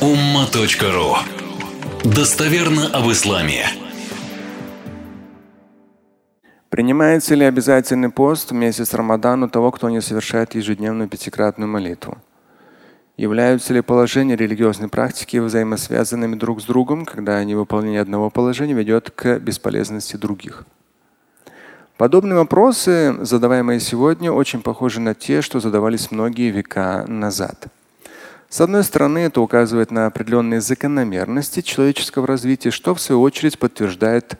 umma.ru Достоверно об исламе. Принимается ли обязательный пост в месяц Рамадан у того, кто не совершает ежедневную пятикратную молитву? Являются ли положения религиозной практики взаимосвязанными друг с другом, когда невыполнение одного положения ведет к бесполезности других? Подобные вопросы, задаваемые сегодня, очень похожи на те, что задавались многие века назад. С одной стороны, это указывает на определенные закономерности человеческого развития, что в свою очередь подтверждает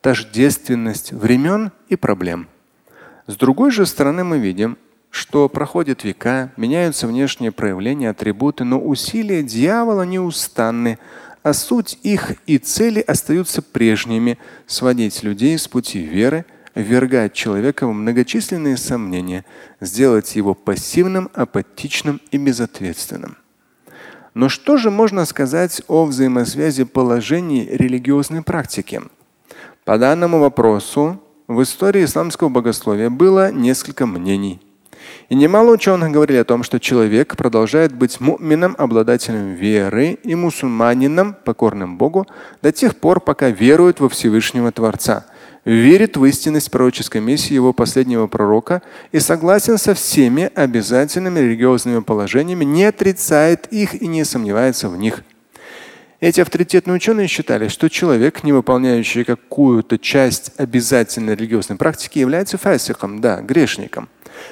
тождественность времен и проблем. С другой же стороны, мы видим, что проходят века, меняются внешние проявления, атрибуты, но усилия дьявола неустанны, а суть их и цели остаются прежними – сводить людей с пути веры, ввергать человека в многочисленные сомнения, сделать его пассивным, апатичным и безответственным. Но что же можно сказать о взаимосвязи положений религиозной практики? По данному вопросу в истории исламского богословия было несколько мнений – и немало ученых говорили о том, что человек продолжает быть мумином, обладателем веры и мусульманином, покорным Богу, до тех пор, пока верует во Всевышнего Творца, верит в истинность пророческой миссии его последнего пророка и согласен со всеми обязательными религиозными положениями, не отрицает их и не сомневается в них. Эти авторитетные ученые считали, что человек, не выполняющий какую-то часть обязательной религиозной практики, является фасиком, да, грешником.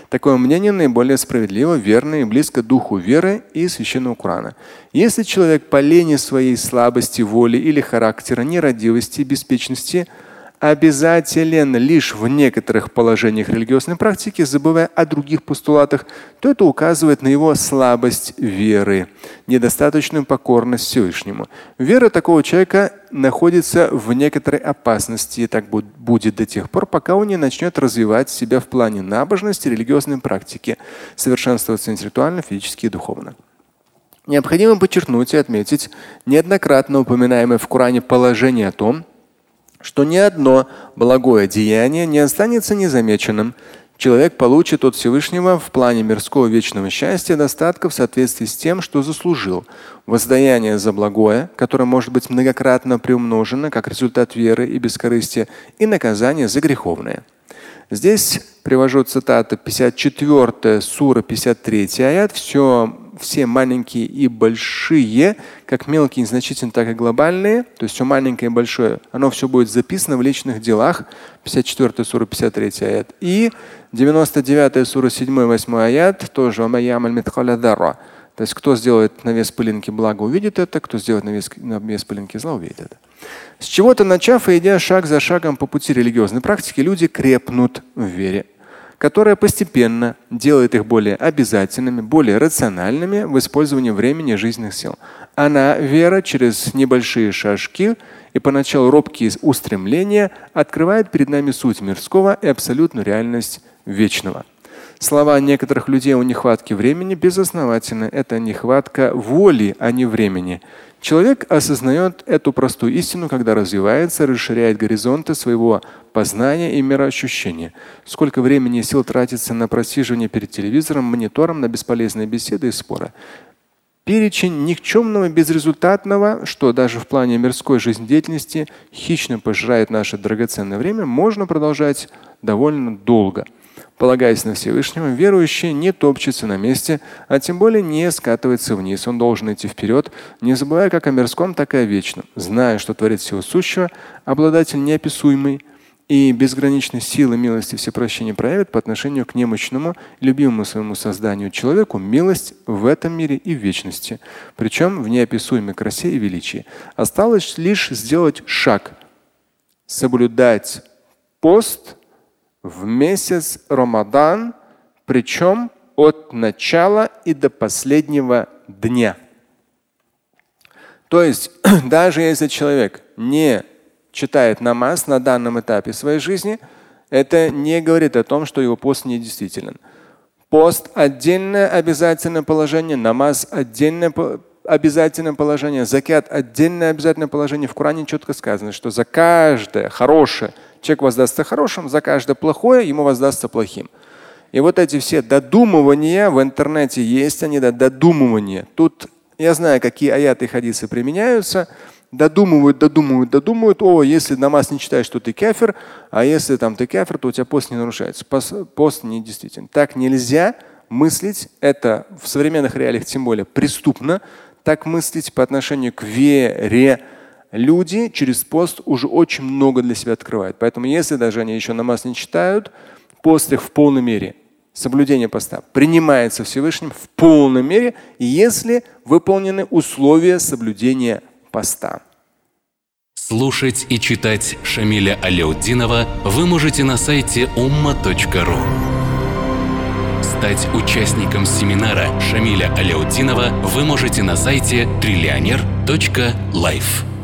Такое мнение наиболее справедливо, верно и близко духу веры и священного Корана. Если человек по лени своей слабости воли или характера, нерадивости, беспечности – обязателен лишь в некоторых положениях религиозной практики, забывая о других постулатах, то это указывает на его слабость веры, недостаточную покорность Всевышнему. Вера такого человека находится в некоторой опасности, и так будет до тех пор, пока он не начнет развивать себя в плане набожности, религиозной практики, совершенствоваться интеллектуально, физически и духовно. Необходимо подчеркнуть и отметить неоднократно упоминаемое в Коране положение о том, что ни одно благое деяние не останется незамеченным. Человек получит от Всевышнего в плане мирского вечного счастья достатка в соответствии с тем, что заслужил. Воздаяние за благое, которое может быть многократно приумножено как результат веры и бескорыстия, и наказание за греховное. Здесь привожу цитату 54 сура 53 аят. Все все маленькие и большие, как мелкие, незначительные, так и глобальные, то есть все маленькое и большое, оно все будет записано в личных делах. 54 сура, 53 аят. И 99 сура, 7-8 аят, тоже то есть кто сделает на вес пылинки благо, увидит это, кто сделает на вес, на вес пылинки зла, увидит это. С чего-то начав и идя шаг за шагом по пути религиозной практики, люди крепнут в вере которая постепенно делает их более обязательными, более рациональными в использовании времени и жизненных сил. Она, вера, через небольшие шажки и поначалу робкие устремления открывает перед нами суть мирского и абсолютную реальность вечного. Слова некоторых людей о нехватке времени безосновательны. Это нехватка воли, а не времени. Человек осознает эту простую истину, когда развивается, расширяет горизонты своего познания и мироощущения. Сколько времени и сил тратится на просиживание перед телевизором, монитором, на бесполезные беседы и споры. Перечень никчемного, безрезультатного, что даже в плане мирской жизнедеятельности хищно пожирает наше драгоценное время, можно продолжать довольно долго. Полагаясь на Всевышнего, верующий не топчется на месте, а тем более не скатывается вниз. Он должен идти вперед, не забывая как о мирском, так и о вечном, зная, что Творец всего сущего, обладатель неописуемый и безграничной силы милости все прощения проявит по отношению к немощному, любимому своему созданию человеку милость в этом мире и в вечности, причем в неописуемой красе и величии. Осталось лишь сделать шаг, соблюдать пост – в месяц Рамадан, причем от начала и до последнего дня. То есть, даже если человек не читает намаз на данном этапе своей жизни, это не говорит о том, что его пост недействителен. Пост – отдельное обязательное положение, намаз – отдельное обязательное положение, закят – отдельное обязательное положение. В Коране четко сказано, что за каждое хорошее – Человек воздастся хорошим, за каждое плохое ему воздастся плохим. И вот эти все додумывания в интернете есть, они да, додумывания. Тут Я знаю, какие аяты и хадисы применяются. Додумывают, додумывают, додумывают. О, если намаз не читаешь, то ты кефир, а если там ты кефир, то у тебя пост не нарушается. Пост, пост не действительно. Так нельзя мыслить. Это в современных реалиях тем более преступно. Так мыслить по отношению к вере. Люди через пост уже очень много для себя открывают. Поэтому если даже они еще намаз не читают, пост их в полной мере соблюдение поста принимается Всевышним в полной мере, если выполнены условия соблюдения поста. Слушать и читать Шамиля Аляутдинова вы можете на сайте umma.ru. Стать участником семинара Шамиля Аляутдинова вы можете на сайте триллионер.life.